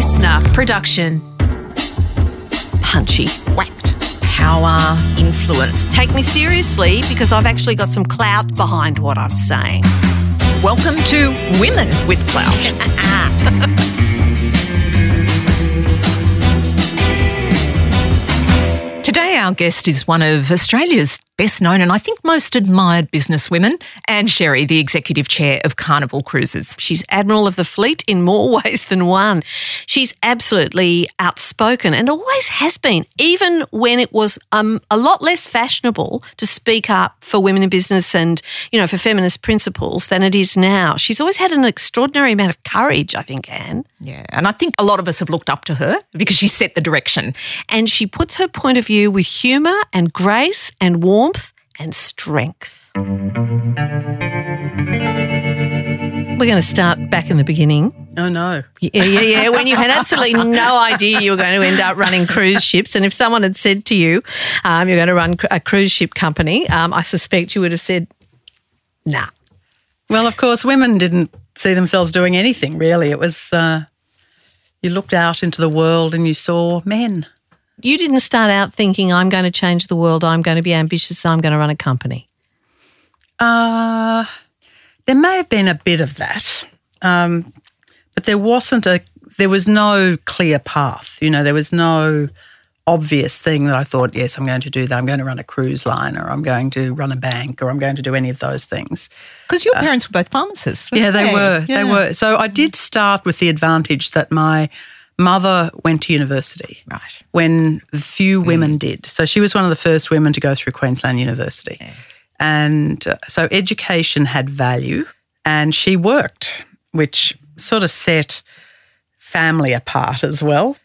listener production. Punchy, whacked, power, influence. Take me seriously because I've actually got some clout behind what I'm saying. Welcome to Women with Clout. our guest is one of Australia's best known and I think most admired businesswomen, Ann Sherry, the executive chair of Carnival Cruises. She's Admiral of the Fleet in more ways than one. She's absolutely outspoken and always has been, even when it was um, a lot less fashionable to speak up for women in business and, you know, for feminist principles than it is now. She's always had an extraordinary amount of courage, I think, Ann. Yeah, and I think a lot of us have looked up to her because she set the direction. And she puts her point of view with humour and grace and warmth and strength. We're going to start back in the beginning. Oh no. Yeah, yeah, yeah. When you had absolutely no idea you were going to end up running cruise ships. And if someone had said to you, um, you're going to run a cruise ship company, um, I suspect you would have said, nah. Well, of course, women didn't see themselves doing anything really. It was, uh, you looked out into the world and you saw men. You didn't start out thinking, I'm going to change the world, I'm going to be ambitious, I'm going to run a company. Uh, there may have been a bit of that, um, but there wasn't a, there was no clear path. You know, there was no obvious thing that I thought, yes, I'm going to do that. I'm going to run a cruise line or I'm going to run a bank or I'm going to do any of those things. Because your parents were both pharmacists. Yeah, they they? were. Yeah. They were. So I did start with the advantage that my mother went to university Right. when few women did. So she was one of the first women to go through Queensland University. And uh, so education had value and she worked, which sort of set family apart as well.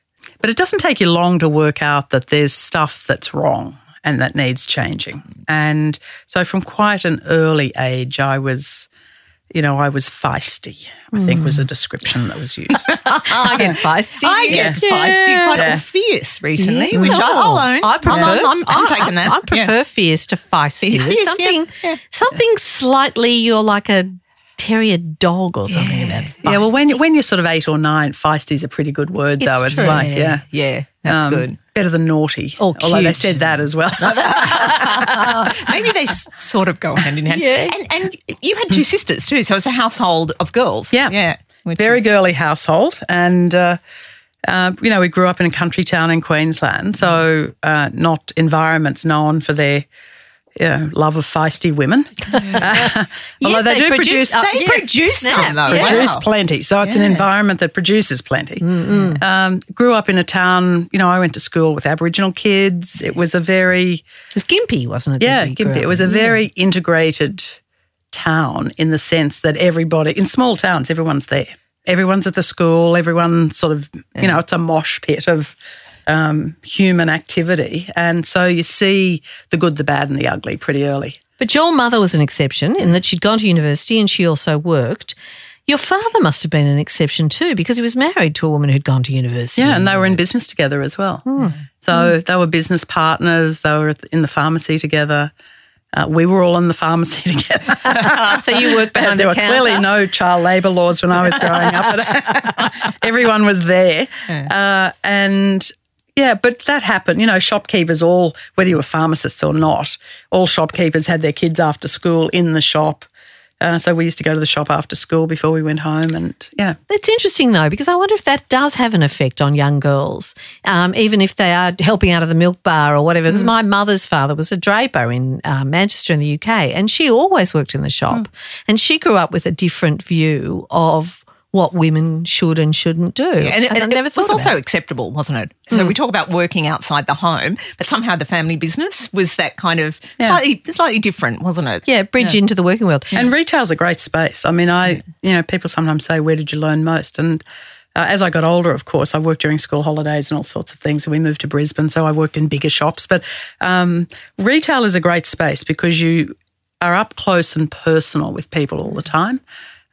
But it doesn't take you long to work out that there's stuff that's wrong and that needs changing. And so from quite an early age, I was, you know, I was feisty, I think was a mm. description that was used. I get feisty. I get feisty, quite Yeah. fierce recently, Yeah. which I, I'll own. I prefer. I'm, I'm, I'm I- taking that. I prefer fierce to feisty. There's Fierce, yeah, something, yeah. something slightly. You're like a terrier dog or something about. yeah, well, when, when you're sort of eight or nine, feisty's a pretty good word, though. It's true. like, yeah. Yeah, that's um, good. Better than naughty. Or Although they said that as well. Maybe they s- sort of go hand in hand. Yeah. And, and you had two sisters too, so it's a household of girls. Yeah. Yeah. Very is- girly household. And, uh, uh, you know, we grew up in a country town in Queensland, so uh, not environments known for their know, love of feisty women. Uh, although they, they do produce- produce, uh, They yeah, produce some though. Yeah. produce plenty. So it's an environment that produces plenty. Um, grew up in a town, you know, I went to school with Aboriginal kids. It was a very, It's Gympie, wasn't it? yeah, you grew Gympie. up It was a very integrated town in the sense that everybody, in small towns, everyone's there. Everyone's at the school, everyone sort of, you know, it's a mosh pit of um, human activity. And so you see the good, the bad, and the ugly pretty early. But your mother was an exception in that she'd gone to university and she also worked. Your father must have been an exception too because he was married to a woman who'd gone to university. Yeah, and they were in business together as well. So they were business partners. They were in the pharmacy together. Uh, we were all in the pharmacy together. so you worked behind there the counter. There were clearly no child labour laws when I was growing up. But everyone was there, uh, and yeah, but that happened. You know, shopkeepers all, whether you were pharmacists or not, all shopkeepers had their kids after school in the shop. Uh, so we used to go to the shop after school before we went home, and yeah, That's interesting though, because I wonder if that does have an effect on young girls, um, even if they are helping out of the milk bar or whatever. Because my mother's father was a draper in uh, Manchester in the UK, and she always worked in the shop, and she grew up with a different view of what women should and shouldn't do. And it, I it- never it thought was also it. acceptable, wasn't it? So we talk about working outside the home, but somehow the family business was that kind of slightly, slightly different, wasn't it? yeah, bridge into the working world. And retail's a great space. I mean, I, you know, people sometimes say, where did you learn most? And uh, as I got older, of course, I worked during school holidays and all sorts of things. And we moved to Brisbane, so I worked in bigger shops. But um, retail is a great space because you are up close and personal with people all the time.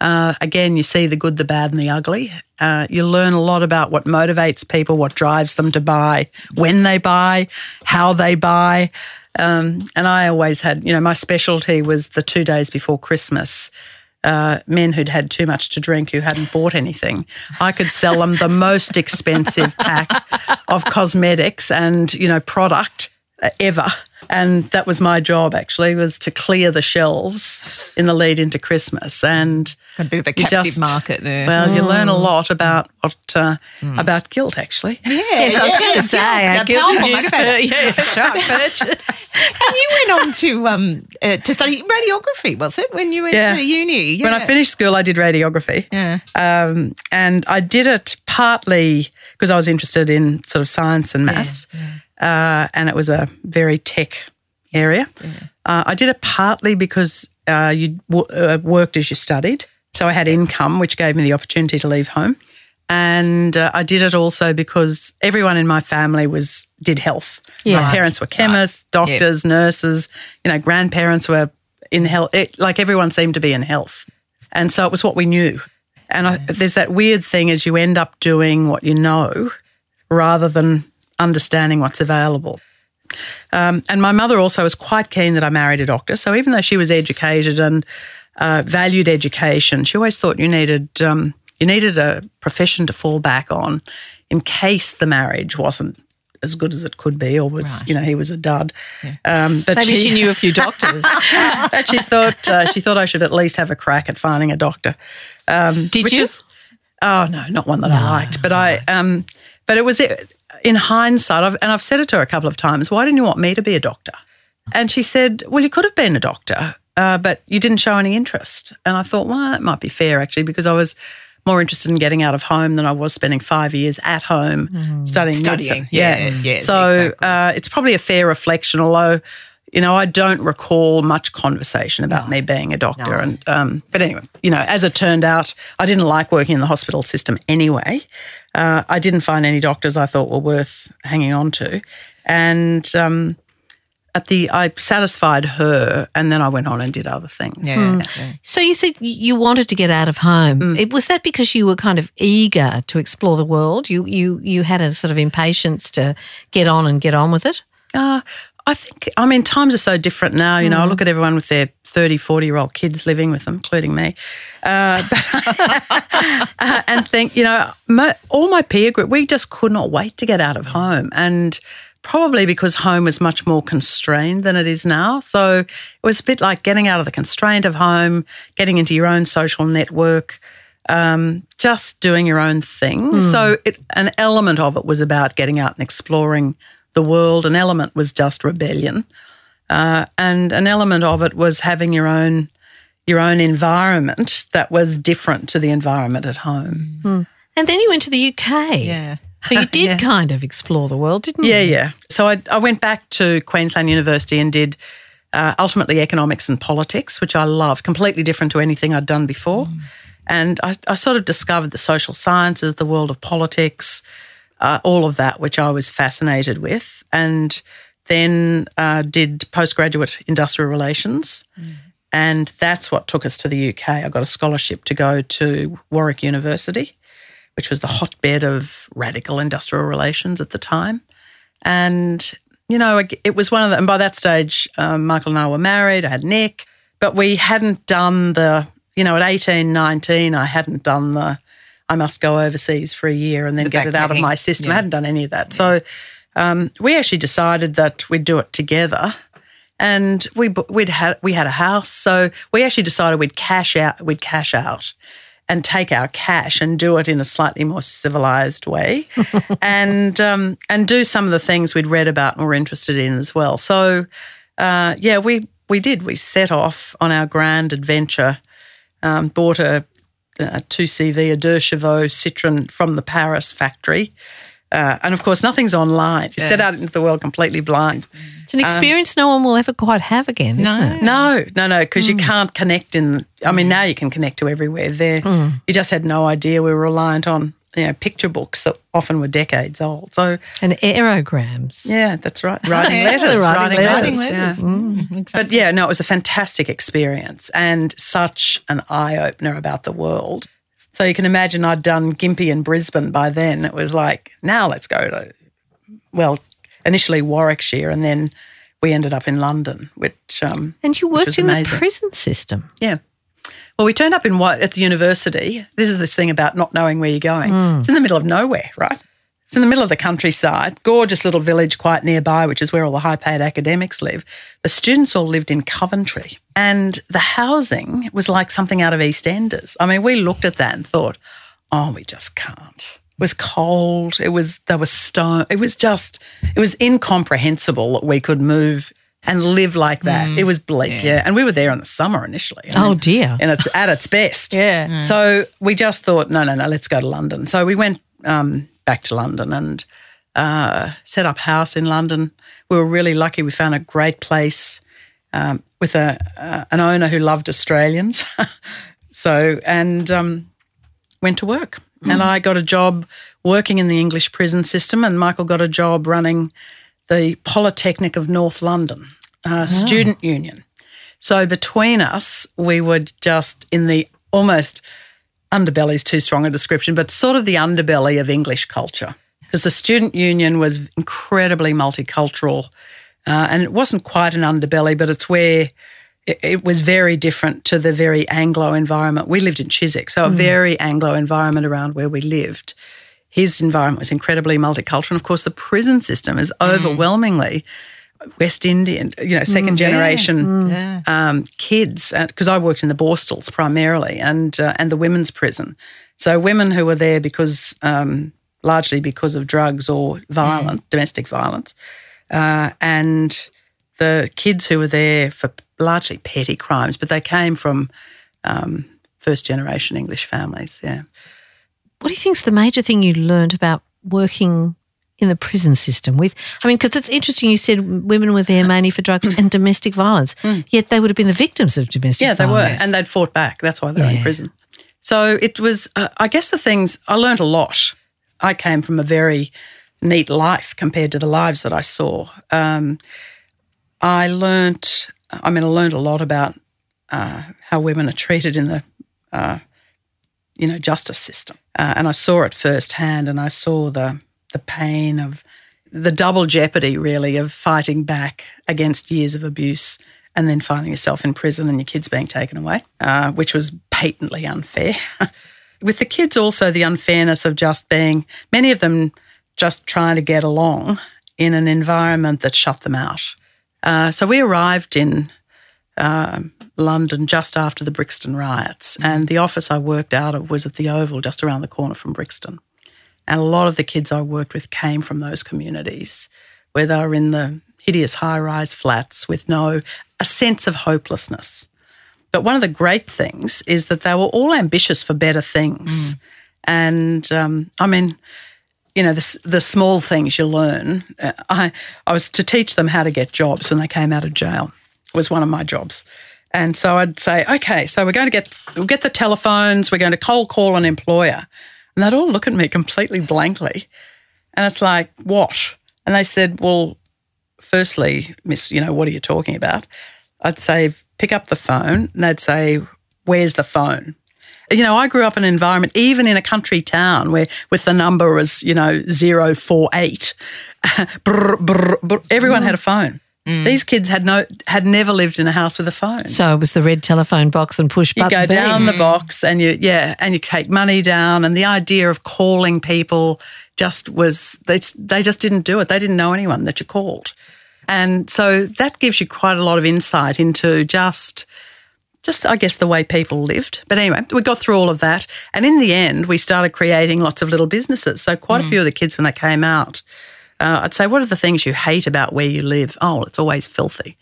Uh, again, you see the good, the bad, and the ugly. Uh, you learn a lot about what motivates people, what drives them to buy, when they buy, how they buy. Um, and I always had, you know, my specialty was the two days before Christmas. uh, men who'd had too much to drink who hadn't bought anything. I could sell them the most expensive pack of cosmetics and you know product ever. And that was my job actually was to clear the shelves in the lead into Christmas. And Got a bit of a captive just- market there. Well, you learn a lot about what uh, about guilt actually. Yes, I was going to say, the guilt powerful induced yeah, that's right, purchase. and you went on to um uh, to study radiography, was it? When you went Yeah. to uni, When I finished school, I did radiography. Yeah. Um, and I did it partly because I was interested in sort of science and maths, Uh, and it was a very tech area. Uh, I did it partly because uh, you w- uh, worked as you studied. So I had income, which gave me the opportunity to leave home. And uh, I did it also because everyone in my family was did health. Yeah. My parents were chemists, doctors, nurses. You know, grandparents were in health. It, like everyone seemed to be in health, and so it was what we knew. And I, there's that weird thing as you end up doing what you know rather than understanding what's available. Um, and my mother also was quite keen that I married a doctor. So even though she was educated and uh, valued education, she always thought you needed um, you needed a profession to fall back on in case the marriage wasn't as good as it could be, or was you know he was a dud. Um, but Maybe she knew a few doctors. but she thought uh, she thought I should at least have a crack at finding a doctor. Um, Did you? is- oh no, not one that I liked. But I, um, but it was in hindsight, I've, and I've said it to her a couple of times. Why didn't you want me to be a doctor? And she said, "Well, you could have been a doctor, uh, but you didn't show any interest." And I thought, well, that might be fair actually, because I was more interested in getting out of home than I was spending five years at home studying. Studying, medicine. yeah, yeah, So exactly. uh, it's probably a fair reflection, although. You know, I don't recall much conversation about me being a doctor, and um, but anyway, you know, as it turned out, I didn't like working in the hospital system anyway. Uh, I didn't find any doctors I thought were worth hanging on to, and um, at the I satisfied her, and then I went on and did other things. Yeah. yeah. So you said you wanted to get out of home. Mm. It, was that because you were kind of eager to explore the world? You you you had a sort of impatience to get on and get on with it. Uh, I think, I mean, times are so different now. You know, I look at everyone with their 30, 40 year old kids living with them, including me, uh, uh, and think, you know, my, all my peer group, we just could not wait to get out of home. And probably because home was much more constrained than it is now. So it was a bit like getting out of the constraint of home, getting into your own social network. Um, just doing your own thing. So, it, an element of it was about getting out and exploring the world. An element was just rebellion, uh, and an element of it was having your own your own environment that was different to the environment at home. And then you went to the UK. Yeah. So you did kind of explore the world, didn't you? Yeah, yeah. So I, I went back to Queensland University and did uh, ultimately economics and politics, which I loved, completely different to anything I'd done before. And I, I sort of discovered the social sciences, the world of politics, uh, all of that, which I was fascinated with. And then uh, did postgraduate industrial relations. And that's what took us to the UK. I got a scholarship to go to Warwick University, which was the hotbed of radical industrial relations at the time. And, you know, it- it was one of the, and by that stage, um, Michael and I were married, I had Nick, but we hadn't done the, you know, at 18, 19, I hadn't done the, I must go overseas for a year and then The get it out of my system. I hadn't done any of that. So um, we actually decided that we'd do it together. And we we'd had we had a house, so we actually decided we'd cash out we'd cash out and take our cash and do it in a slightly more civilized way, and um, and do some of the things we'd read about and were interested in as well. So uh, yeah, we we did. We set off on our grand adventure. Um, bought a, Uh, a two CV a Deux Chevaux Citroen from the Paris factory. Uh, and of course, nothing's online. You set out into the world completely blind. It's an um, experience no one will ever quite have again, No. No, no, no, because you mm. can't connect in. I mean, mm. now you can connect to everywhere. There, mm. you just had no idea. We were reliant on you know picture books that often were decades old. So And aerograms. yeah, that's right. Writing letters, writing writing, letters. letters. Yeah. Mm, exactly. But yeah, no, it was a fantastic experience and such an eye opener about the world. So you can imagine I'd done Gympie and Brisbane by then. It was like, now let's go to, well, initially Warwickshire and then we ended up in London, which, um, And you Which worked was in amazing. the prison system. yeah. Well, we turned up in what at the university. This is this thing about not knowing where you're going. Hmm. It's in the middle of nowhere, right? It's in the middle of the countryside, gorgeous little village quite nearby, which is where all the high paid academics live. The students all lived in Coventry, and the housing was like something out of EastEnders. I mean, we looked at that and thought, oh, we just can't. It was cold. It was, there was stone. It was just, it was incomprehensible that we could move and live like that. it was bleak, yeah. And we were there in the summer initially. I Oh, mean, dear. and it's at its best. Yeah. So we just thought, no, no, no, let's go to London. So we went um, back to London and uh, set up house in London. We were really lucky. We found a great place um, with a uh, an owner who loved Australians. so and um, went to work. And I got a job working in the English prison system, and Michael got a job running the Polytechnic of North London uh, student union. So between us, we were just in the almost underbelly is too strong a description, but sort of the underbelly of English culture. Because the student union was incredibly multicultural, uh, and it wasn't quite an underbelly, but it's where it, it was very different to the very Anglo environment. We lived in Chiswick, so a very Anglo environment around where we lived. His environment was incredibly multicultural, and of course, the prison system is overwhelmingly West Indian, you know, second generation Yeah. um, kids because I worked in the Borstals primarily and uh, and the women's prison. So women who were there because um, largely because of drugs or violence, domestic violence, uh, and the kids who were there for largely petty crimes, but they came from um, first generation English families. Yeah. What do you think's the major thing you learned about working in the prison system with? I mean, because it's interesting. You said women were there mainly for drugs and domestic violence, yet they would have been the victims of domestic. Mm. Yeah, they were, and they'd fought back. That's why they're in prison. So it was. Uh, I guess the things I learned a lot. I came from a very neat life compared to the lives that I saw. Um, I learnt. I mean, I learned a lot about uh, how women are treated in the, uh, you know, justice system, uh, and I saw it firsthand, and I saw the the pain of the double jeopardy, really, of fighting back against years of abuse and then finding yourself in prison and your kids being taken away, uh, which was patently unfair. With the kids, also the unfairness of just being, many of them just trying to get along in an environment that shut them out. Uh, so we arrived in um London just after the Brixton riots, and the office I worked out of was at the Oval, just around the corner from Brixton. And a lot of the kids I worked with came from those communities where they were in the hideous high rise flats with no, a sense of hopelessness. But one of the great things is that they were all ambitious for better things. And um, I mean, you know, the, the small things you learn. Uh, I, I was to teach them how to get jobs when they came out of jail, was one of my jobs. And so I'd say, okay, so we're going to get we'll get the telephones, we're going to cold call an employer. And they'd all look at me completely blankly. And it's like, what? And they said, well, firstly, miss, you know, what are you talking about? I'd say, pick up the phone. And they'd say, where's the phone? You know, I grew up in an environment, even in a country town, where with the number was, you know, 048. brr, brr, brr, everyone had a phone. Mm. These kids had no had never lived in a house with a phone. So it was the red telephone box and push button. You go down B. the mm. box and you yeah, and you take money down and the idea of calling people just was they they just didn't do it. They didn't know anyone that you called. And so that gives you quite a lot of insight into just just I guess the way people lived. But anyway, we got through all of that and in the end we started creating lots of little businesses. So quite a mm. few of the kids when they came out uh, I'd say, what are the things you hate about where you live? Oh, it's always filthy.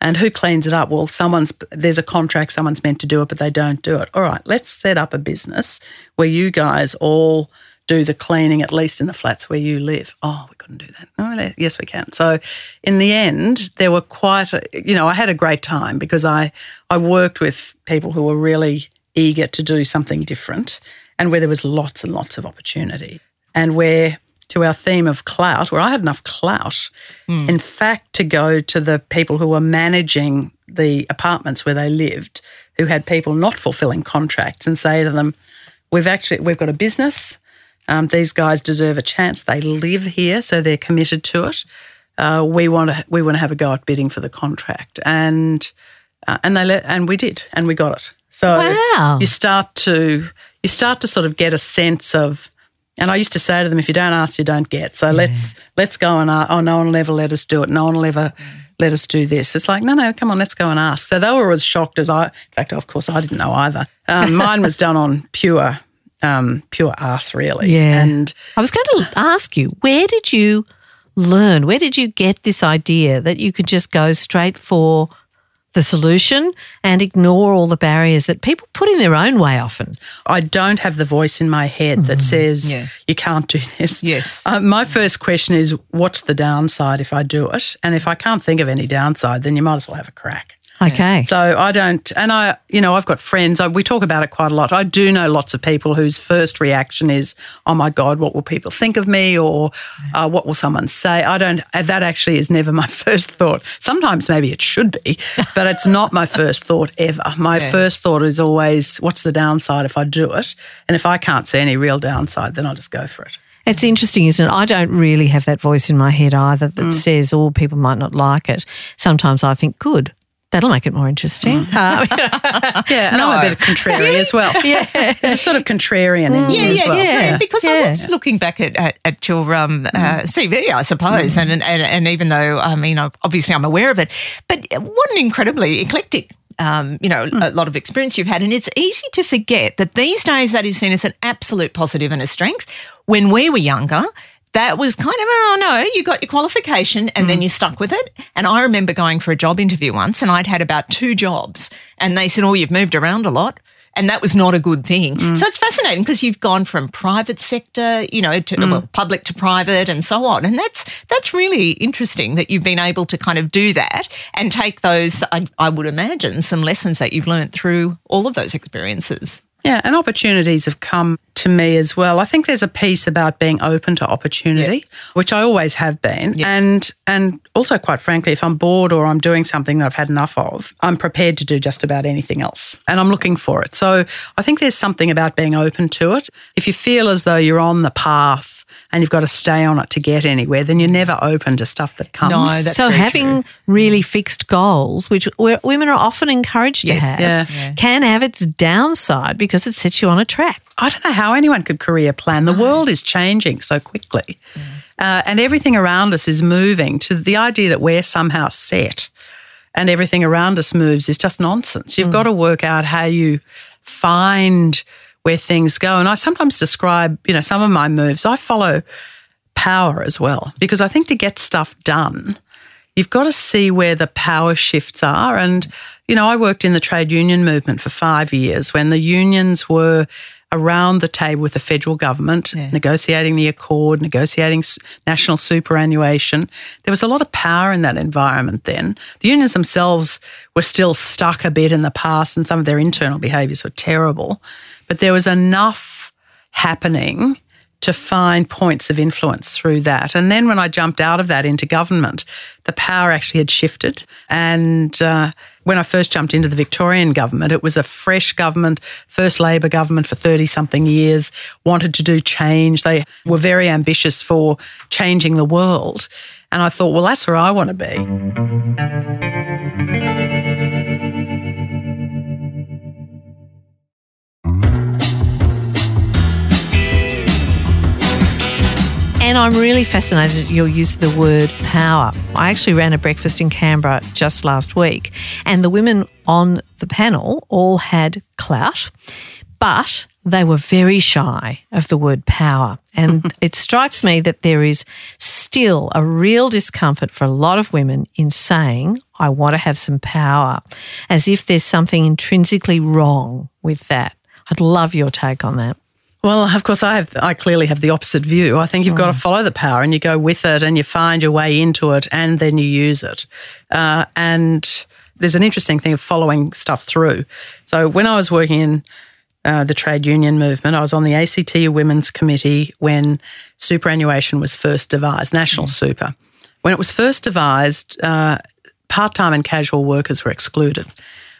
And who cleans it up? Well, someone's there's a contract, someone's meant to do it, but they don't do it. All right, let's set up a business where you guys all do the cleaning, at least in the flats where you live. Oh, we couldn't do that. Oh, yes, we can. So, in the end, there were quite, a, you know, I had a great time because I I worked with people who were really eager to do something different, and where there was lots and lots of opportunity, and where to our theme of clout, where I had enough clout, in fact, to go to the people who were managing the apartments where they lived, who had people not fulfilling contracts, and say to them, "We've actually we've got a business. Um, these guys deserve a chance. They live here, so they're committed to it. Uh, we want to we want to have a go at bidding for the contract." And uh, and they let and we did, and we got it. So Wow. you start to you start to sort of get a sense of. And I used to say to them, if you don't ask, you don't get. So let's let's go and uh, oh, no one will ever let us do it. No one will ever let us do this. It's like no, no, come on, let's go and ask. So they were as shocked as I. In fact, of course, I didn't know either. Um, mine was done on pure um, pure ass, really. Yeah. And I was going to ask you, where did you learn? Where did you get this idea that you could just go straight for the solution and ignore all the barriers that people put in their own way often? I don't have the voice in my head that says Yeah. you can't do this. Yes. Uh, my first question is, what's the downside if I do it? And if I can't think of any downside, then you might as well have a crack. Okay. So I don't, and I, you know, I've got friends. I, we talk about it quite a lot. I do know lots of people whose first reaction is, "Oh my God, what will people think of me?" or uh, "What will someone say?" I don't. That actually is never my first thought. Sometimes maybe it should be, but it's not my first thought ever. My first thought is always, "What's the downside if I do it?" And if I can't see any real downside, then I'll just go for it. It's interesting, isn't it? I don't really have that voice in my head either that says, oh, people might not like it. Sometimes I think, good, that'll make it more interesting. Yeah, and I'm a bit of contrarian as well. Yeah, a sort of contrarian in Yeah, yeah, well. yeah. Because I was looking back at, at, at your um, uh, CV, I suppose, and, and and even though I mean, obviously I'm aware of it, but what an incredibly eclectic. Um, you know, a lot of experience you've had, and it's easy to forget that these days that is seen as an absolute positive and a strength. When we were younger, that was kind of oh no, you got your qualification and then mm. you stuck with it. And I remember going for a job interview once, and I'd had about two jobs, and they said, "Oh, you've moved around a lot." And that was not a good thing. Mm. So it's fascinating because you've gone from private sector, you know, to mm. well, public to private and so on. And that's that's really interesting that you've been able to kind of do that and take those, I, I would imagine, some lessons that you've learned through all of those experiences. Yeah, and opportunities have come to me as well. I think there's a piece about being open to opportunity, which I always have been. And and also quite frankly, if I'm bored or I'm doing something that I've had enough of, I'm prepared to do just about anything else. And I'm looking for it. So I think there's something about being open to it. If you feel as though you're on the path and you've got to stay on it to get anywhere, then you're never open to stuff that comes. No, that's so very having true. really fixed goals, which w- women are often encouraged Yes. to have, Yeah. can have its downside because it sets you on a track. I don't know how anyone could career plan. The world is changing so quickly, uh, and everything around us is moving to the idea that we're somehow set and everything around us moves is just nonsense. You've got to work out how you find where things go. And I sometimes describe, you know, some of my moves, I follow power as well, because I think to get stuff done, you've got to see where the power shifts are. And, you know, I worked in the trade union movement for five years when the unions were around the table with the federal government, negotiating the accord, negotiating national superannuation. There was a lot of power in that environment then. The unions themselves were still stuck a bit in the past and some of their internal behaviours were terrible. But there was enough happening to find points of influence through that. And then when I jumped out of that into government, the power actually had shifted. And uh, when I first jumped into the Victorian government, it was a fresh government, first Labor government for 30 something years, wanted to do change. They were very ambitious for changing the world. And I thought, well, that's where I want to be. And I'm really fascinated at your use of the word power. I actually ran a breakfast in Canberra just last week, and the women on the panel all had clout, but they were very shy of the word power. And it strikes me that there is still a real discomfort for a lot of women in saying, I want to have some power, as if there's something intrinsically wrong with that. I'd love your take on that. Well, of course, I have. I clearly have the opposite view. I think you've got to follow the power, and you go with it, and you find your way into it, and then you use it. Uh, and there's an interesting thing of following stuff through. So when I was working in uh, the trade union movement, I was on the ACT Women's Committee when superannuation was first devised, national super. When it was first devised, uh, part-time and casual workers were excluded.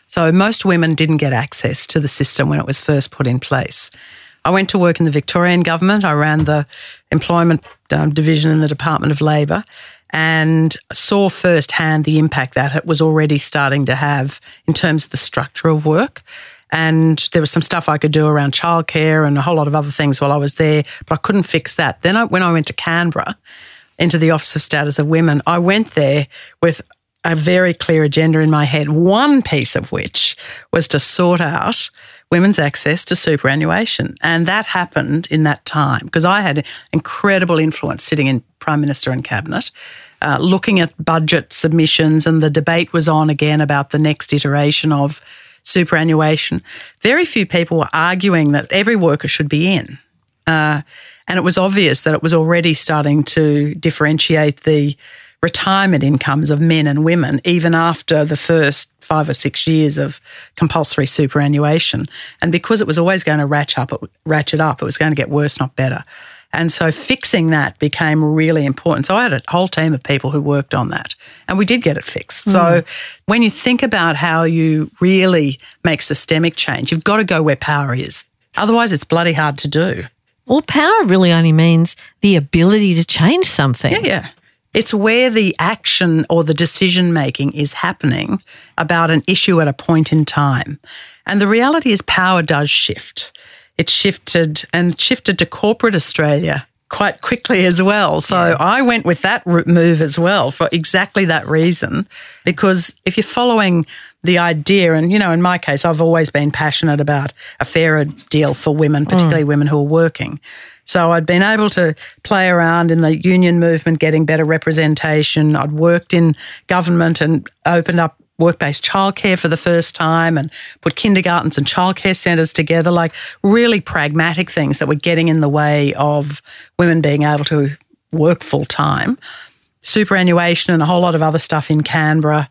So most women didn't get access to the system when it was first put in place. I went to work in the Victorian government. I ran the employment um, division in the Department of Labor and saw firsthand the impact that it was already starting to have in terms of the structure of work. And there was some stuff I could do around childcare and a whole lot of other things while I was there, but I couldn't fix that. Then I, when I went to Canberra into the Office of Status of Women, I went there with a very clear agenda in my head, one piece of which was to sort out women's access to superannuation. And that happened in that time because I had incredible influence sitting in Prime Minister and Cabinet. Uh, looking at budget submissions, and the debate was on again about the next iteration of superannuation. Very few people were arguing that every worker should be in. Uh, and it was obvious that it was already starting to differentiate the retirement incomes of men and women, even after the first five or six years of compulsory superannuation. And because it was always going to ratchet up, ratchet up, it was going to get worse, not better. And so fixing that became really important. So I had a whole team of people who worked on that and we did get it fixed. Mm. So when you think about how you really make systemic change, you've got to go where power is. Otherwise, it's bloody hard to do. Well, power really only means the ability to change something. Yeah, yeah. It's where the action or the decision making is happening about an issue at a point in time. And the reality is, power does shift it shifted and shifted to corporate Australia quite quickly as well. So yeah. I went with that move as well for exactly that reason. Because if you're following the idea, and you know, in my case, I've always been passionate about a fairer deal for women, particularly mm. women who are working. So I'd been able to play around in the union movement, getting better representation. I'd worked in government and opened up work based childcare for the first time and put kindergartens and childcare centres together, like really pragmatic things that were getting in the way of women being able to work full time. Superannuation and a whole lot of other stuff in Canberra.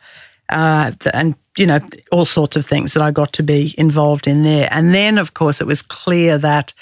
Uh, and you know all sorts of things that I got to be involved in there, and then of course it was clear that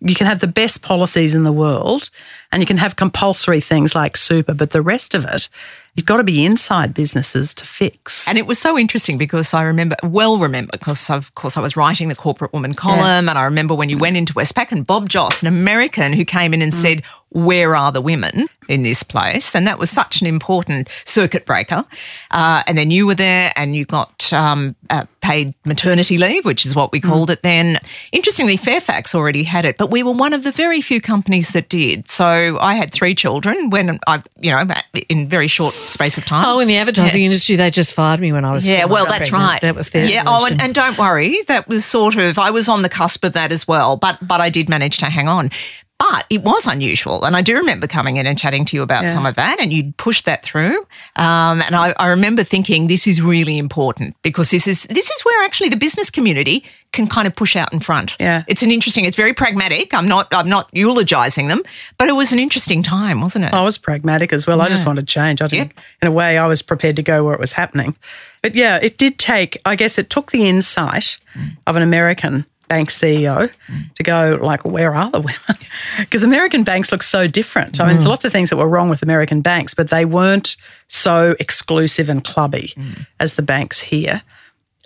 you can have the best policies in the world and you can have compulsory things like super, but the rest of it, you've got to be inside businesses to fix. And it was so interesting because I remember, well remember, because of course I was writing the corporate woman column yeah. and I remember when you went into Westpac and Bob Joss, an American who came in and mm. said, where are the women in this place? And that was such an important circuit breaker. Uh, and then you were there and you got um, uh, paid maternity leave, which is what we mm. called mm. it then. Interestingly, Fairfax already had it, but we were one of the very few companies that did. So I had three children when I, you know, in very short space of time. Oh, in the advertising yeah. industry, they just fired me when I was. Yeah, well, that's pregnant. right. That was their. Yeah. Solution. Oh, and, and don't worry, that was sort of. I was on the cusp of that as well, but but I did manage to hang on. But it was unusual. And I do remember coming in and chatting to you about yeah. some of that, and you'd push that through. Um, and I, I, remember thinking this is really important because this is this is where actually the business community can kind of push out in front. Yeah. It's an interesting, it's very pragmatic. I'm not I'm not eulogizing them, but it was an interesting time, wasn't it? I was pragmatic as well. Yeah. I just wanted change. I didn't, in a way, I was prepared to go where it was happening. But yeah, it did take, I guess it took the insight mm. of an American bank CEO to go like, where are the women? Because American banks look so different. I mean, mm. there's lots of things that were wrong with American banks, but they weren't so exclusive and clubby mm. as the banks here.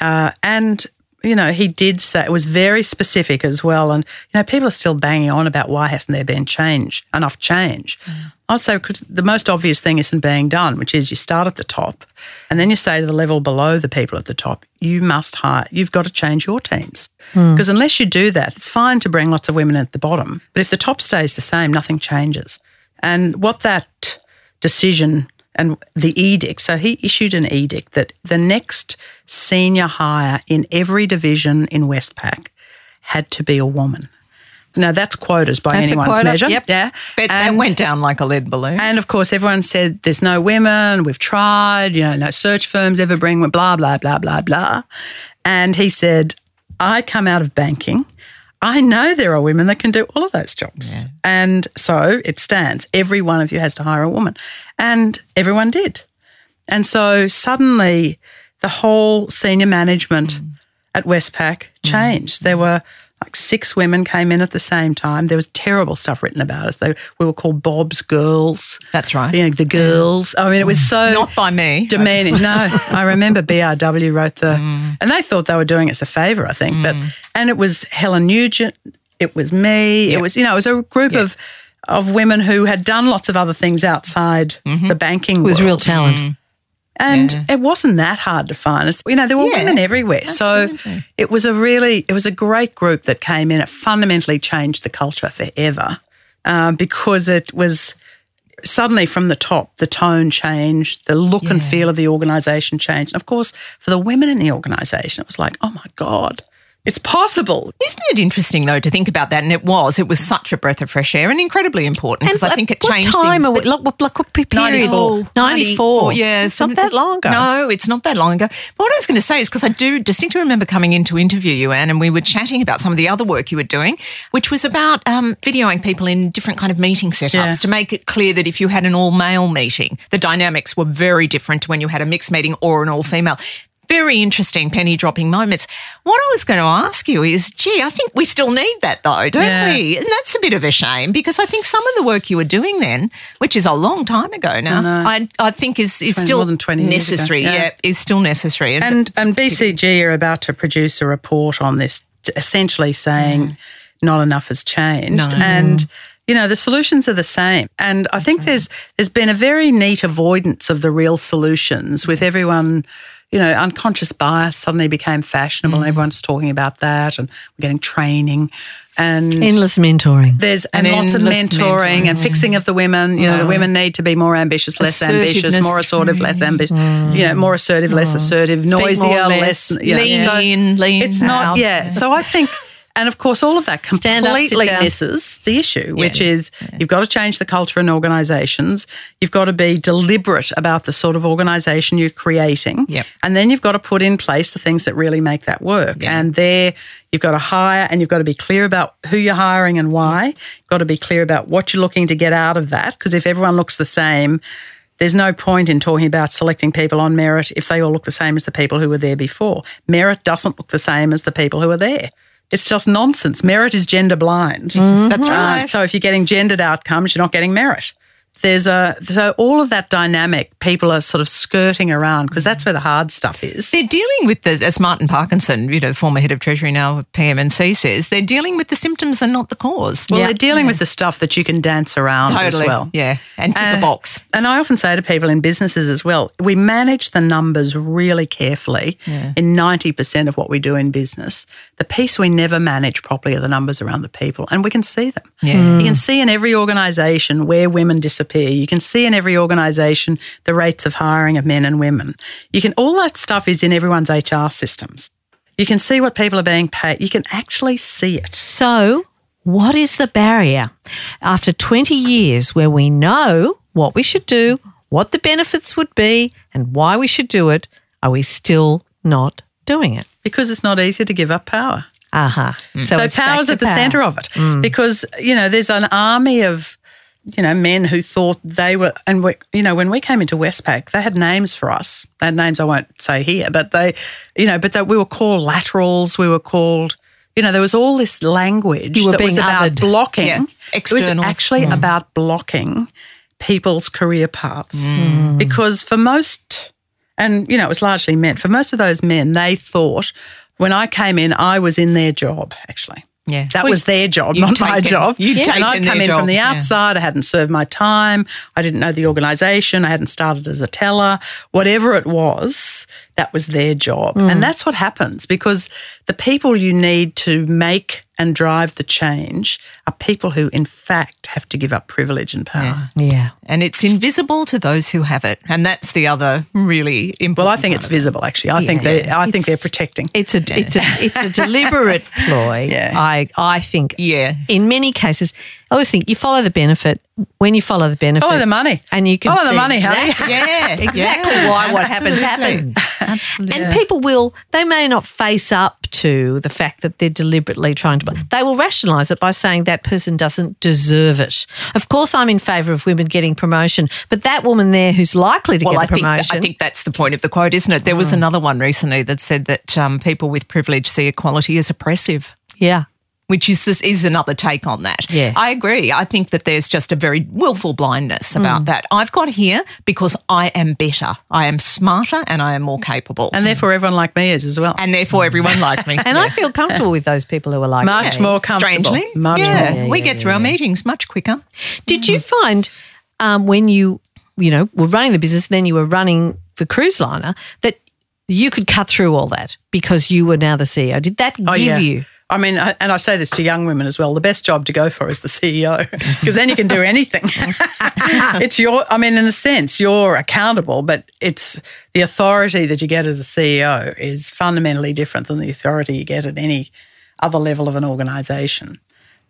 Uh, and you know, he did say it was very specific as well. And, you know, people are still banging on about why hasn't there been change, enough change. Mm. I'd say because the most obvious thing isn't being done, which is you start at the top and then you say to the level below the people at the top, you must hire, you've got to change your teams. Because mm. unless you do that, it's fine to bring lots of women at the bottom. But if the top stays the same, nothing changes. And what that decision and the edict. So he issued an edict that the next senior hire in every division in Westpac had to be a woman. Now that's quotas by that's anyone's quota. measure. Yep. Yeah. But and, that went down like a lead balloon. And of course everyone said there's no women, we've tried, you know, no search firms ever bring blah, blah, blah, blah, blah. And he said, I come out of banking. I know there are women that can do all of those jobs. Yeah. And so it stands. Every one of you has to hire a woman. And everyone did. And so suddenly the whole senior management mm. at Westpac changed. Mm. There were like six women came in at the same time. There was terrible stuff written about us. They, we were called Bob's Girls. That's right. You know, the girls. I mean, it was so not by me demeaning. no, I remember BRW wrote the, mm. and they thought they were doing us a favour. I think, mm. but and it was Helen Nugent. It was me. Yep. It was you know, it was a group yep. of of women who had done lots of other things outside mm-hmm. the banking. It was world. real talent. Mm. And Yeah. it wasn't that hard to find. It's- You know, there were Yeah, women everywhere. So it was a really, it was a great group that came in. It fundamentally changed the culture forever um, because it was suddenly from the top, the tone changed, the look and feel of the organisation changed. And of course, for the women in the organisation, it was like, oh my God, it's possible. Isn't it interesting though to think about that? And it was. It was such a breath of fresh air and incredibly important because I think it what changed time things. are we, look, what, look, what period? 94. 94. Yeah, It's not that long ago. No, it's not that long ago. But what I was going to say is because I do distinctly remember coming in to interview you, Ann, and we were chatting about some of the other work you were doing, which was about um, videoing people in different kind of meeting setups Yeah. to make it clear that if you had an all male meeting, the dynamics were very different to when you had a mixed meeting or an all female. Very interesting penny dropping moments. What I was going to ask you is, gee, I think we still need that though, don't Yeah. we? And that's a bit of a shame because I think some of the work you were doing then, which is a long time ago now, I, I, think is, is 20 still more than 20 years ago. necessary. Yeah. Yeah. is still necessary. And, and BCG are about to produce a report on this, essentially saying not enough has changed. No. And you know the solutions are the same. And I think there's there's been a very neat avoidance of the real solutions with everyone. You know, unconscious bias suddenly became fashionable, and mm. everyone's talking about that, and we're getting training, and Endless mentoring. there's and, And lots of endless mentoring and fixing of the women. You know, the women need to be more ambitious, less ambitious, more assertive, less ambitious. Mm. You know, more assertive, less mm. assertive, more, noisier, less. less, you know, Lean so lean It's not, yeah. So I think. And of course, all of that Stand up, completely misses the issue, which is you've got to change the culture in organisations. You've got to be deliberate about the sort of organisation you're creating. Yep. And then you've got to put in place the things that really make that work. And there, you've got to hire and you've got to be clear about who you're hiring and why. You've got to be clear about what you're looking to get out of that. Because if everyone looks the same, there's no point in talking about selecting people on merit if they all look the same as the people who were there before. Merit doesn't look the same as the people who are there. It's just nonsense. Merit is gender blind. That's right. Uh, so if you're getting gendered outcomes, you're not getting merit. There's a so all of that dynamic people are sort of skirting around because that's where the hard stuff is. They're dealing with the, as Martin Parkinson, you know, former head of Treasury now of PM&C says, they're dealing with the symptoms and not the cause. Well, they're dealing with the stuff that you can dance around totally. as well. Yeah. And tick Uh, a box. And I often say to people in businesses as well, we manage the numbers really carefully in 90% of what we do in business. The piece we never manage properly are the numbers around the people, and we can see them. Yeah. You can see in every organisation where women disappear. You can see in every organisation the rates of hiring of men and women. You can all that stuff is in everyone's HR systems. You can see what people are being paid. You can actually see it. So, what is the barrier? After 20 years where we know what we should do, what the benefits would be, and why we should do it, are we still not doing it? Because it's not easy to give up power. Uh-huh. Mm. Aha. So, it's back power's at the power. centre of it mm. because you know there's an army of you know men who thought they were, and we, you know when we came into Westpac, they had names for us. They had names I won't say here, but they, you know, but that we were called laterals. We were called. You know, there was all this language that was about othered. blocking. Yeah, It was actually about blocking people's career paths Mm. because for most, and you know, it was largely men. For most of those men, they thought when I came in, I was in their job. Actually, Yeah. that Well, was their job, not my job. you've and taken I'd come in from job, the yeah. outside. I hadn't served my time. I didn't know the organisation. I hadn't started as a teller. Whatever it was, that was their job. Mm. And that's what happens because the people you need to make and drive the change are people who, in fact, have to give up privilege and power. Yeah. And it's invisible to those who have it. And that's the other really important. Well, I think it's visible. Actually, I think they. I think they're protecting. It's a it's a it's a deliberate ploy. Yeah. I I think. Yeah. In many cases, I always think you follow the benefit. When you follow the benefit, Follow the money. and you can Follow the see money, honey. Yeah. exactly Yeah. why what happens happens. Absolutely. And people will, they may not face up to the fact that they're deliberately trying to, they will rationalise it by saying that person doesn't deserve it. Of course, I'm in favour of women getting promotion, but that woman there who's likely to well, I get a think, promotion. I think that's the point of the quote, isn't it? There was another one recently that said that um, people with privilege see equality as oppressive. yeah. Which is this is another take on that. Yeah. I agree. I think that there's just a very willful blindness about that. I've got here because I am better. I am smarter and I am more capable. And therefore, everyone like me is as well. and therefore everyone like me. And I feel comfortable with those people who are like much that. more comfortable. Strangely. Much yeah. more. we get through our meetings much quicker. Did you find um, when you, you know, were running the business, then you were running the cruise liner that you could cut through all that because you were now the CEO. Did that Oh, give yeah. you? I mean, I- and I say this to young women as well. The best job to go for is the CEO because then you can do anything. it's your, I mean, in a sense, you're accountable, but it's the authority that you get as a CEO is fundamentally different than the authority you get at any other level of an organization.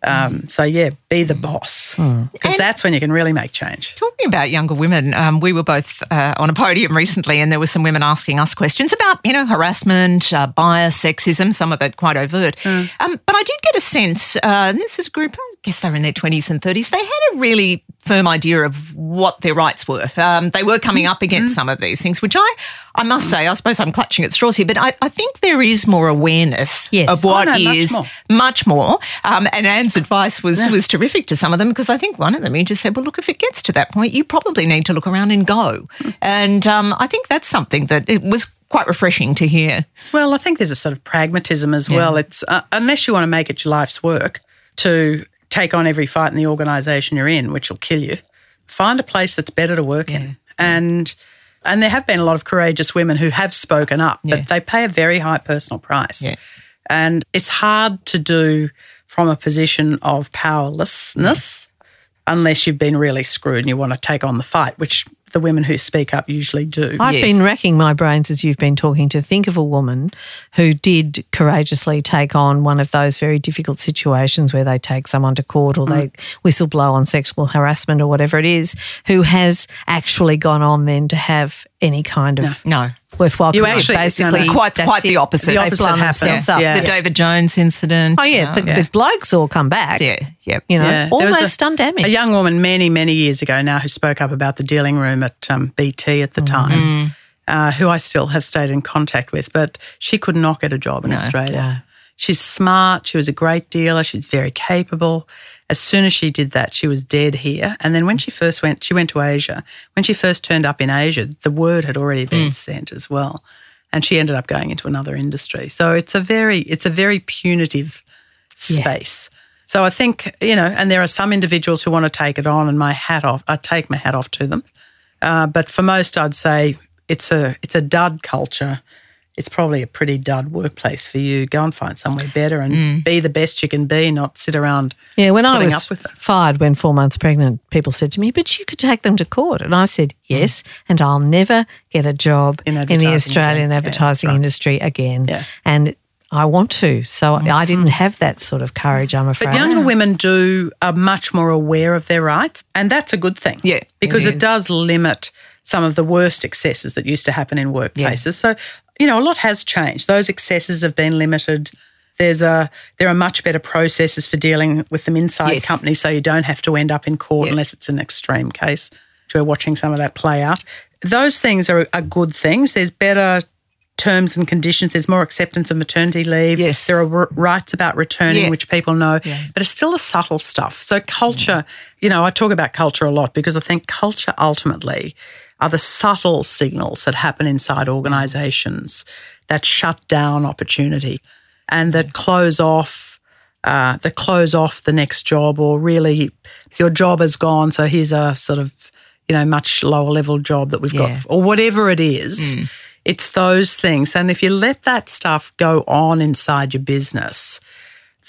Um, so, yeah, be the boss because that's when you can really make change. Talking about younger women, um, we were both uh, on a podium recently, and there were some women asking us questions about, you know, harassment, uh, bias, sexism, some of it quite overt. Um, but I did get a sense, uh, and this is a group, guess they were in their 20s and 30s, they had a really firm idea of what their rights were. Um, they were coming up against some of these things, which I, I must say, I suppose I'm clutching at straws here, but I, I think there is more awareness Yes. of what Oh, no, much more. much more. Um, and Ann's advice was was terrific to some of them because I think one of them he just said, "Well, look, if it gets to that point, you probably need to look around and go." And um, I think that's something that it was quite refreshing to hear. Well, I think there's a sort of pragmatism as well. It's uh, unless you want to make it your life's work to take on every fight in the organisation you're in, which will kill you. Find a place that's better to work in, and and there have been a lot of courageous women who have spoken up, but they pay a very high personal price, Yeah. and it's hard to do from a position of powerlessness unless you've been really screwed and you want to take on the fight, which the women who speak up usually do. I've Yes. been racking my brains as you've been talking to think of a woman who did courageously take on one of those very difficult situations where they take someone to court or they mm. whistleblow on sexual harassment or whatever it is, who has actually gone on then to have any kind of No, worthwhile You actually- no, basically no. quite that's quite it. the opposite. The They've opposite happens, themselves up. yeah. The David Jones incident. Oh yeah, you the, know. the blokes all come back. yeah, yeah. You know, Yeah, almost a- done damage. A young woman many, many years ago now who spoke up about the dealing room at um, BT at the Mm-hmm. time, uh, who I still have stayed in contact with, but she could not get a job in Australia. She's smart. She was a great dealer. She's very capable. As soon as she did that, she was dead here. And then when she first went, she went to Asia. When she first turned up in Asia, the word had already been Mm. sent as well. And she ended up going into another industry. So it's a very, it's a very punitive space. So I think, you know, and there are some individuals who want to take it on and my hat off, I take my hat off to them. Uh, but for most, I'd say it's a, it's a dud culture. It's probably a pretty dud workplace for you. Go and find somewhere better and be the best you can be, not sit around. Yeah, when I was fired when four months pregnant, people said to me, "But you could take them to court," and I said, "Yes, and I'll never get a job In in, the Australian again. Advertising that's right. industry again." Yeah. And I want to, so I didn't have that sort of courage. I'm afraid. But younger women do are much more aware of their rights, and that's a good thing. Yeah, because it it, does limit some of the worst excesses that used to happen in workplaces. So you know, a lot has changed. Those excesses have been limited. There's a there are much better processes for dealing with them inside Yes. companies, so you don't have to end up in court Yeah. unless it's an extreme case. We're watching some of that play out. Those things are, are good things. There's better terms and conditions. There's more acceptance of maternity leave. Yes. There are r- rights about returning, Yeah. which people know, but it's still the subtle stuff. So culture, you know, I talk about culture a lot because I think culture ultimately are the subtle signals that happen inside organisations that shut down opportunity and that close off. Uh, that close off the next job, or really, your job is gone. So here's a sort of, you know, much lower level job that we've Yeah. got, or whatever it is. It's those things. And if you let that stuff go on inside your business,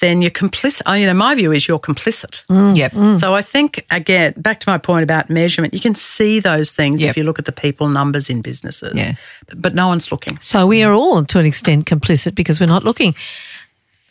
then you're complicit. oh, You know, my view is you're complicit. Mm. Yep. Mm. So I think, again, back to my point about measurement, you can see those things Yep. if you look at the people numbers in businesses, Yeah. but, but no one's looking. So we are all, to an extent, complicit because we're not looking.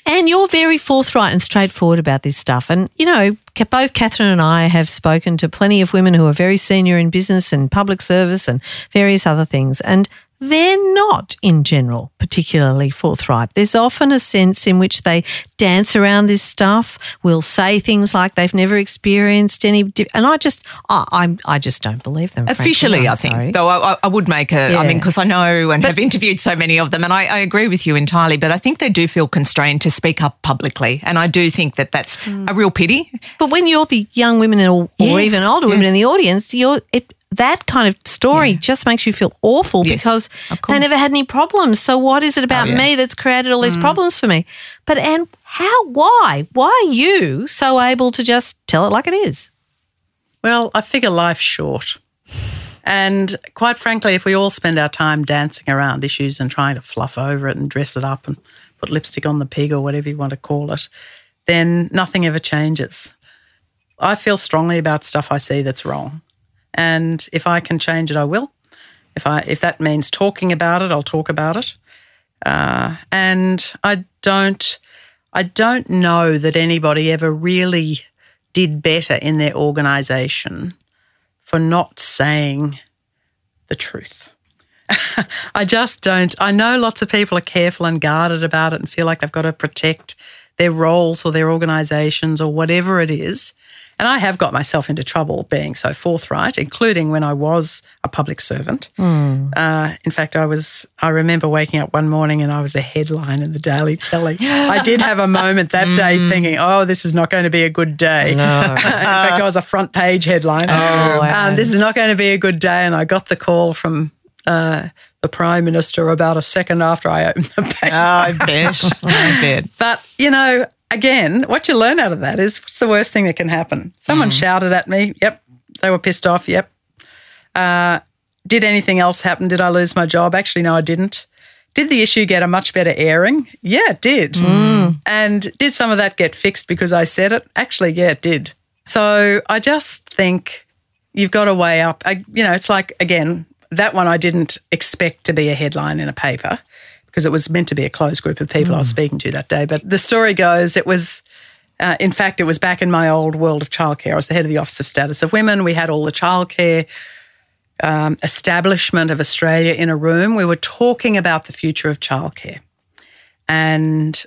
And you're very forthright and straightforward about this stuff. And, you know, both Catherine and I have spoken to plenty of women who are very senior in business and public service and various other things. And they're not, in general, particularly forthright. There's often a sense in which they dance around this stuff, will say things like they've never experienced any, di- and I just, I, I'm, I just don't believe them. Officially, I think, sorry. though I, I- I would make a, I Yeah. mean, because I know and have interviewed so many of them, and I, I agree with you entirely, but I think they do feel constrained to speak up publicly. And I do think that that's Hmm. a real pity. But when you're the young women or, or Yes, even older women in the audience, you're it, that kind of story just makes you feel awful Yes, because they never had any problems. So what is it about oh, yeah. me that's created all these mm. problems for me? But and how? Why? Why are you so able to just tell it like it is? Well, I figure life's short. And quite frankly, if we all spend our time dancing around issues and trying to fluff over it and dress it up and put lipstick on the pig or whatever you want to call it, then nothing ever changes. I feel strongly about stuff I see that's wrong. And if I can change it, I will. If I if that means talking about it, I'll talk about it. Uh, and I don't I don't know that anybody ever really did better in their organisation for not saying the truth. I just don't. I know lots of people are careful and guarded about it and feel like they've got to protect their roles or their organisations or whatever it is. And I have got myself into trouble being so forthright, including when I was a public servant. Mm. Uh, in fact, I was. I remember waking up one morning and I was a headline in the Daily Telly. I did have a moment that mm. day thinking, "Oh, this is not going to be a good day." No. in fact, I was a front page headline. Oh, wow. um, this is not going to be a good day, and I got the call from. Uh, the Prime Minister about a second after I opened the paper. Oh, I bet. I bet. But, you know, again, what you learn out of that is what's the worst thing that can happen? Someone mm. shouted at me. Yep. They were pissed off. Yep. Uh, did anything else happen? Did I lose my job? Actually, no, I didn't. Did the issue get a much better airing? Yeah, it did. Mm. And did some of that get fixed because I said it? Actually, yeah, it did. So I just think you've got to weigh up. I, you know, it's like, again, that one I didn't expect to be a headline in a paper because it was meant to be a closed group of people mm. I was hmm. speaking to that day. But the story goes it was, uh, in fact, it was back in my old world of childcare. I was the head of the Office of Status of Women. We had all the childcare um, establishment of Australia in a room. We were talking about the future of childcare. And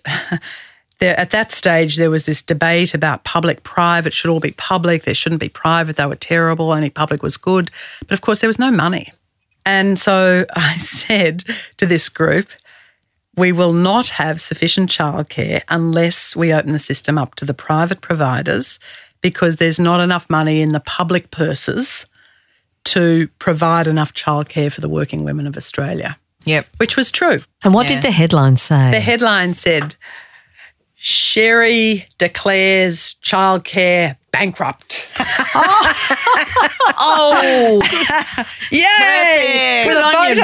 there, at that stage, there was this debate about public, private, should all be public, there shouldn't be private, they were terrible, only public was good. But of course, there was no money. And so I said to this group, we will not have sufficient childcare unless we open the system up to the private providers because there's not enough money in the public purses to provide enough childcare for the working women of Australia. Yep. Which was true. And what yeah. did the headline say? The headline said Sherry declares childcare bankrupt. oh, yay! With a photo.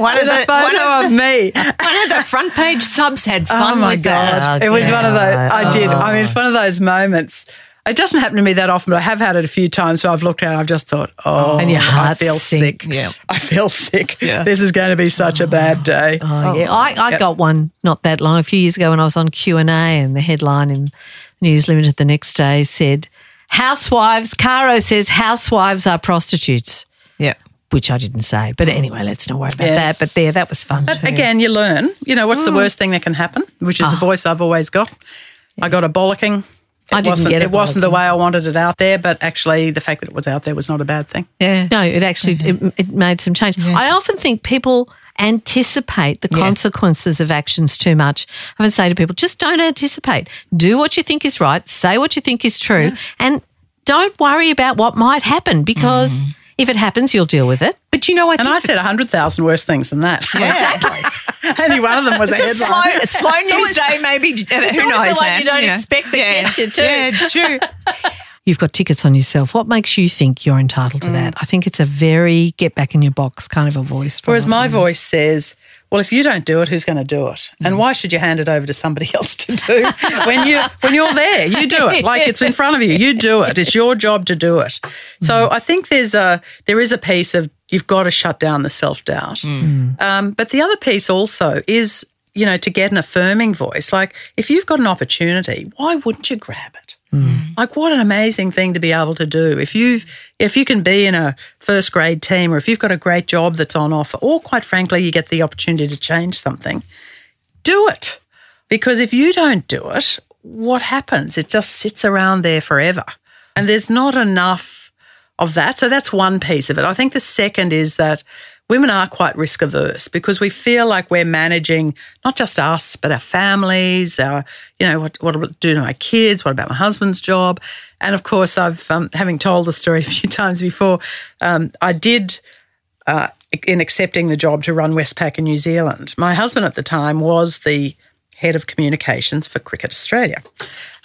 one of the photo of me. One of the front page subs had oh fun. Oh my god! That. It was one of those. I did. I mean, it's oh. one of those moments. It doesn't happen to me that often, but I have had it a few times. So I've looked at it, I've just thought, oh, oh. and your I feel sick. Yeah. I feel sick. Yeah. This is going to be such a oh. bad day. Oh, yeah. I, I got one not that long, a few years ago when I was on Q&A and the headline in News Limited the next day said, Housewives, Caro says housewives are prostitutes. Yeah. Which I didn't say. But anyway, let's not worry about yeah. that. But there, that was fun. But too. again, you learn. You know, what's mm. the worst thing that can happen? Which is oh. the ah. voice I've always got. Yeah. I got a bollocking it I didn't wasn't, get it. It wasn't the way I wanted it out there, but actually, the fact that it was out there was not a bad thing. Yeah. No, it actually it, it, made some change. Yeah. I often think people anticipate the yeah. consequences of actions too much. I would say to people, just don't anticipate. Do what you think is right. Say what you think is true, yeah. and don't worry about what might happen because. Mm. If it happens, you'll deal with it. But you know, I and I said hundred thousand worse things than that. Yeah, exactly. Only one of them was it's a headline. Slow, slow news day, maybe. Who knows? The one you don't know. expect that yeah. gets you too. Yeah, it's true. You've got tickets on yourself. What makes you think you're entitled to mm. that? I think it's a very get back in your box kind of a voice. Whereas my voice says, well, if you don't do it, who's going to do it? And mm. why should you hand it over to somebody else to do when you when you're there? You do it like it's in front of you. You do it. It's your job to do it. So mm. I think there's a there is a piece of you've got to shut down the self doubt. Mm. Um, but the other piece also is you know to get an affirming voice. Like if you've got an opportunity, why wouldn't you grab it? Mm. Like what an amazing thing to be able to do. If you've if you can be in a first grade team or if you've got a great job that's on offer or quite frankly you get the opportunity to change something, do it. Because if you don't do it, what happens? It just sits around there forever. And there's not enough of that. So that's one piece of it. I think the second is that women are quite risk averse because we feel like we're managing not just us, but our families, our, you know, what, what do to my kids? What about my husband's job? And of course, I've, um, having told the story a few times before, um, I did, uh, in accepting the job to run Westpac in New Zealand, my husband at the time was the head of communications for Cricket Australia,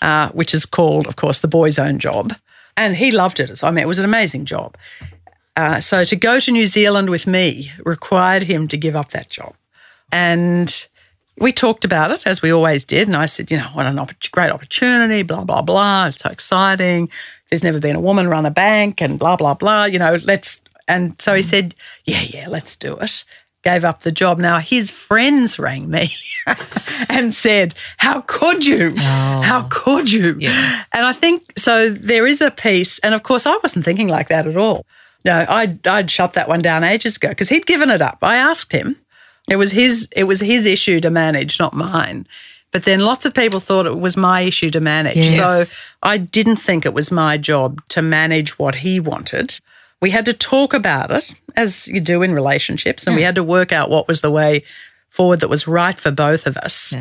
uh, which is called, of course, the boys' own job. And he loved it. So I mean, it was an amazing job. Uh, so to go to New Zealand with me required him to give up that job. And we talked about it as we always did. And I said, you know, what an opp- great opportunity, blah, blah, blah. It's so exciting. There's never been a woman run a bank and blah, blah, blah. You know, let's. And so he said, yeah, yeah, let's do it. Gave up the job. Now his friends rang me and said, How could you? How could you? Yeah. And I think so there is a piece, and of course I wasn't thinking like that at all. No, I'd I'd shut that one down ages ago because he'd given it up. I asked him. It was his it was his issue to manage, not mine. But then lots of people thought it was my issue to manage. Yes. So I didn't think it was my job to manage what he wanted. We had to talk about it, as you do in relationships, and we had to work out what was the way forward that was right for both of us.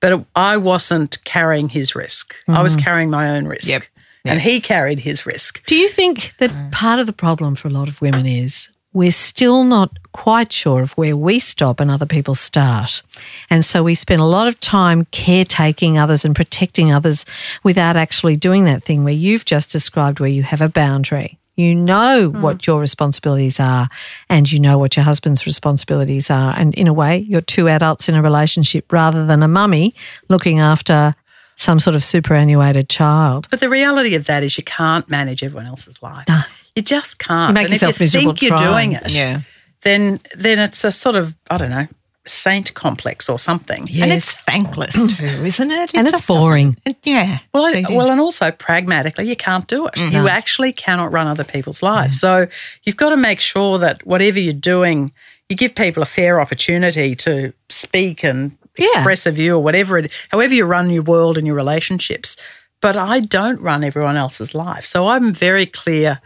But it, I wasn't carrying his risk. I was mm-hmm. carrying my own risk. Yep. And he carried his risk. Do you think that mm. part of the problem for a lot of women is we're still not quite sure of where we stop and other people start? And so we spend a lot of time caretaking others and protecting others without actually doing that thing where you've just described where you have a boundary. You know hmm. what your responsibilities are, and you know what your husband's responsibilities are. And in a way, you're two adults in a relationship rather than a mummy looking after some sort of superannuated child. But the reality of that is you can't manage everyone else's life. No. You just can't. You make and yourself if you miserable think you're trying. doing it, Yeah. then then it's a sort of I don't know saint complex or something. And it's thankless mm. too, isn't it? It And it's boring. it- yeah. Well, I- well, and also pragmatically, you can't do it. You mm-hmm. actually cannot run other people's lives. Mm-hmm. So you've got to make sure that whatever you're doing, you give people a fair opportunity to speak and Yeah. express a view or whatever it, however you run your world and your relationships. But I don't run everyone else's life, so I'm very clear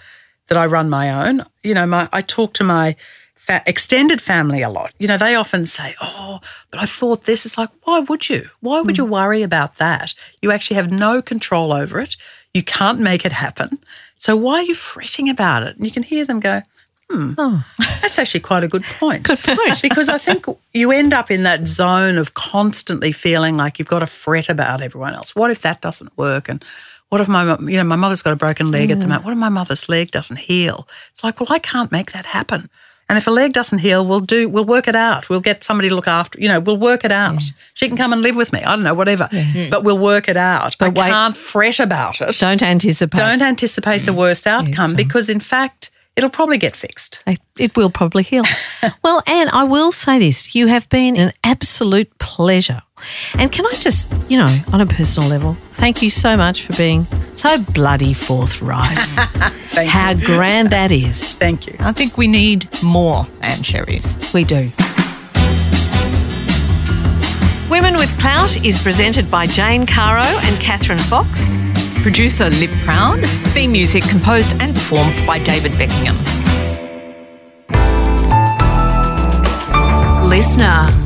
that I run my own. You know, my I talk to my fa- extended family a lot. You know, they often say, "Oh, but I thought this." Is like, why would you? Why would you hmm. worry about that? You actually have no control over it. You can't make it happen. So why are you fretting about it? And you can hear them go, "Hmm, oh. that's actually quite a good point." Good point. because I think you end up in that zone of constantly feeling like you've got to fret about everyone else. What if that doesn't work? And what if my, you know, my mother's got a broken leg at the hmm. moment? What if my mother's leg doesn't heal? It's like, well, I can't make that happen. And if a leg doesn't heal, we'll do, we'll work it out. We'll get somebody to look after, you know, we'll work it out. She can come and live with me. I don't know, whatever. Hmm. But we'll work it out. But I wait- can't fret about it. Don't anticipate. Don't anticipate the worst hmm. outcome because, in fact, it'll probably get fixed. It will probably heal. well, Ann, I will say this. You have been an absolute pleasure. And can I just, you know, on a personal level, thank you so much for being so bloody forthright. Thank How you. grand that is. Thank you. I think we need more Ann Sherrys. We do. Women with Clout is presented by Jane Caro and Catherine Fox. Producer Liv Proud. Theme music composed and performed by David Beckingham. Listener.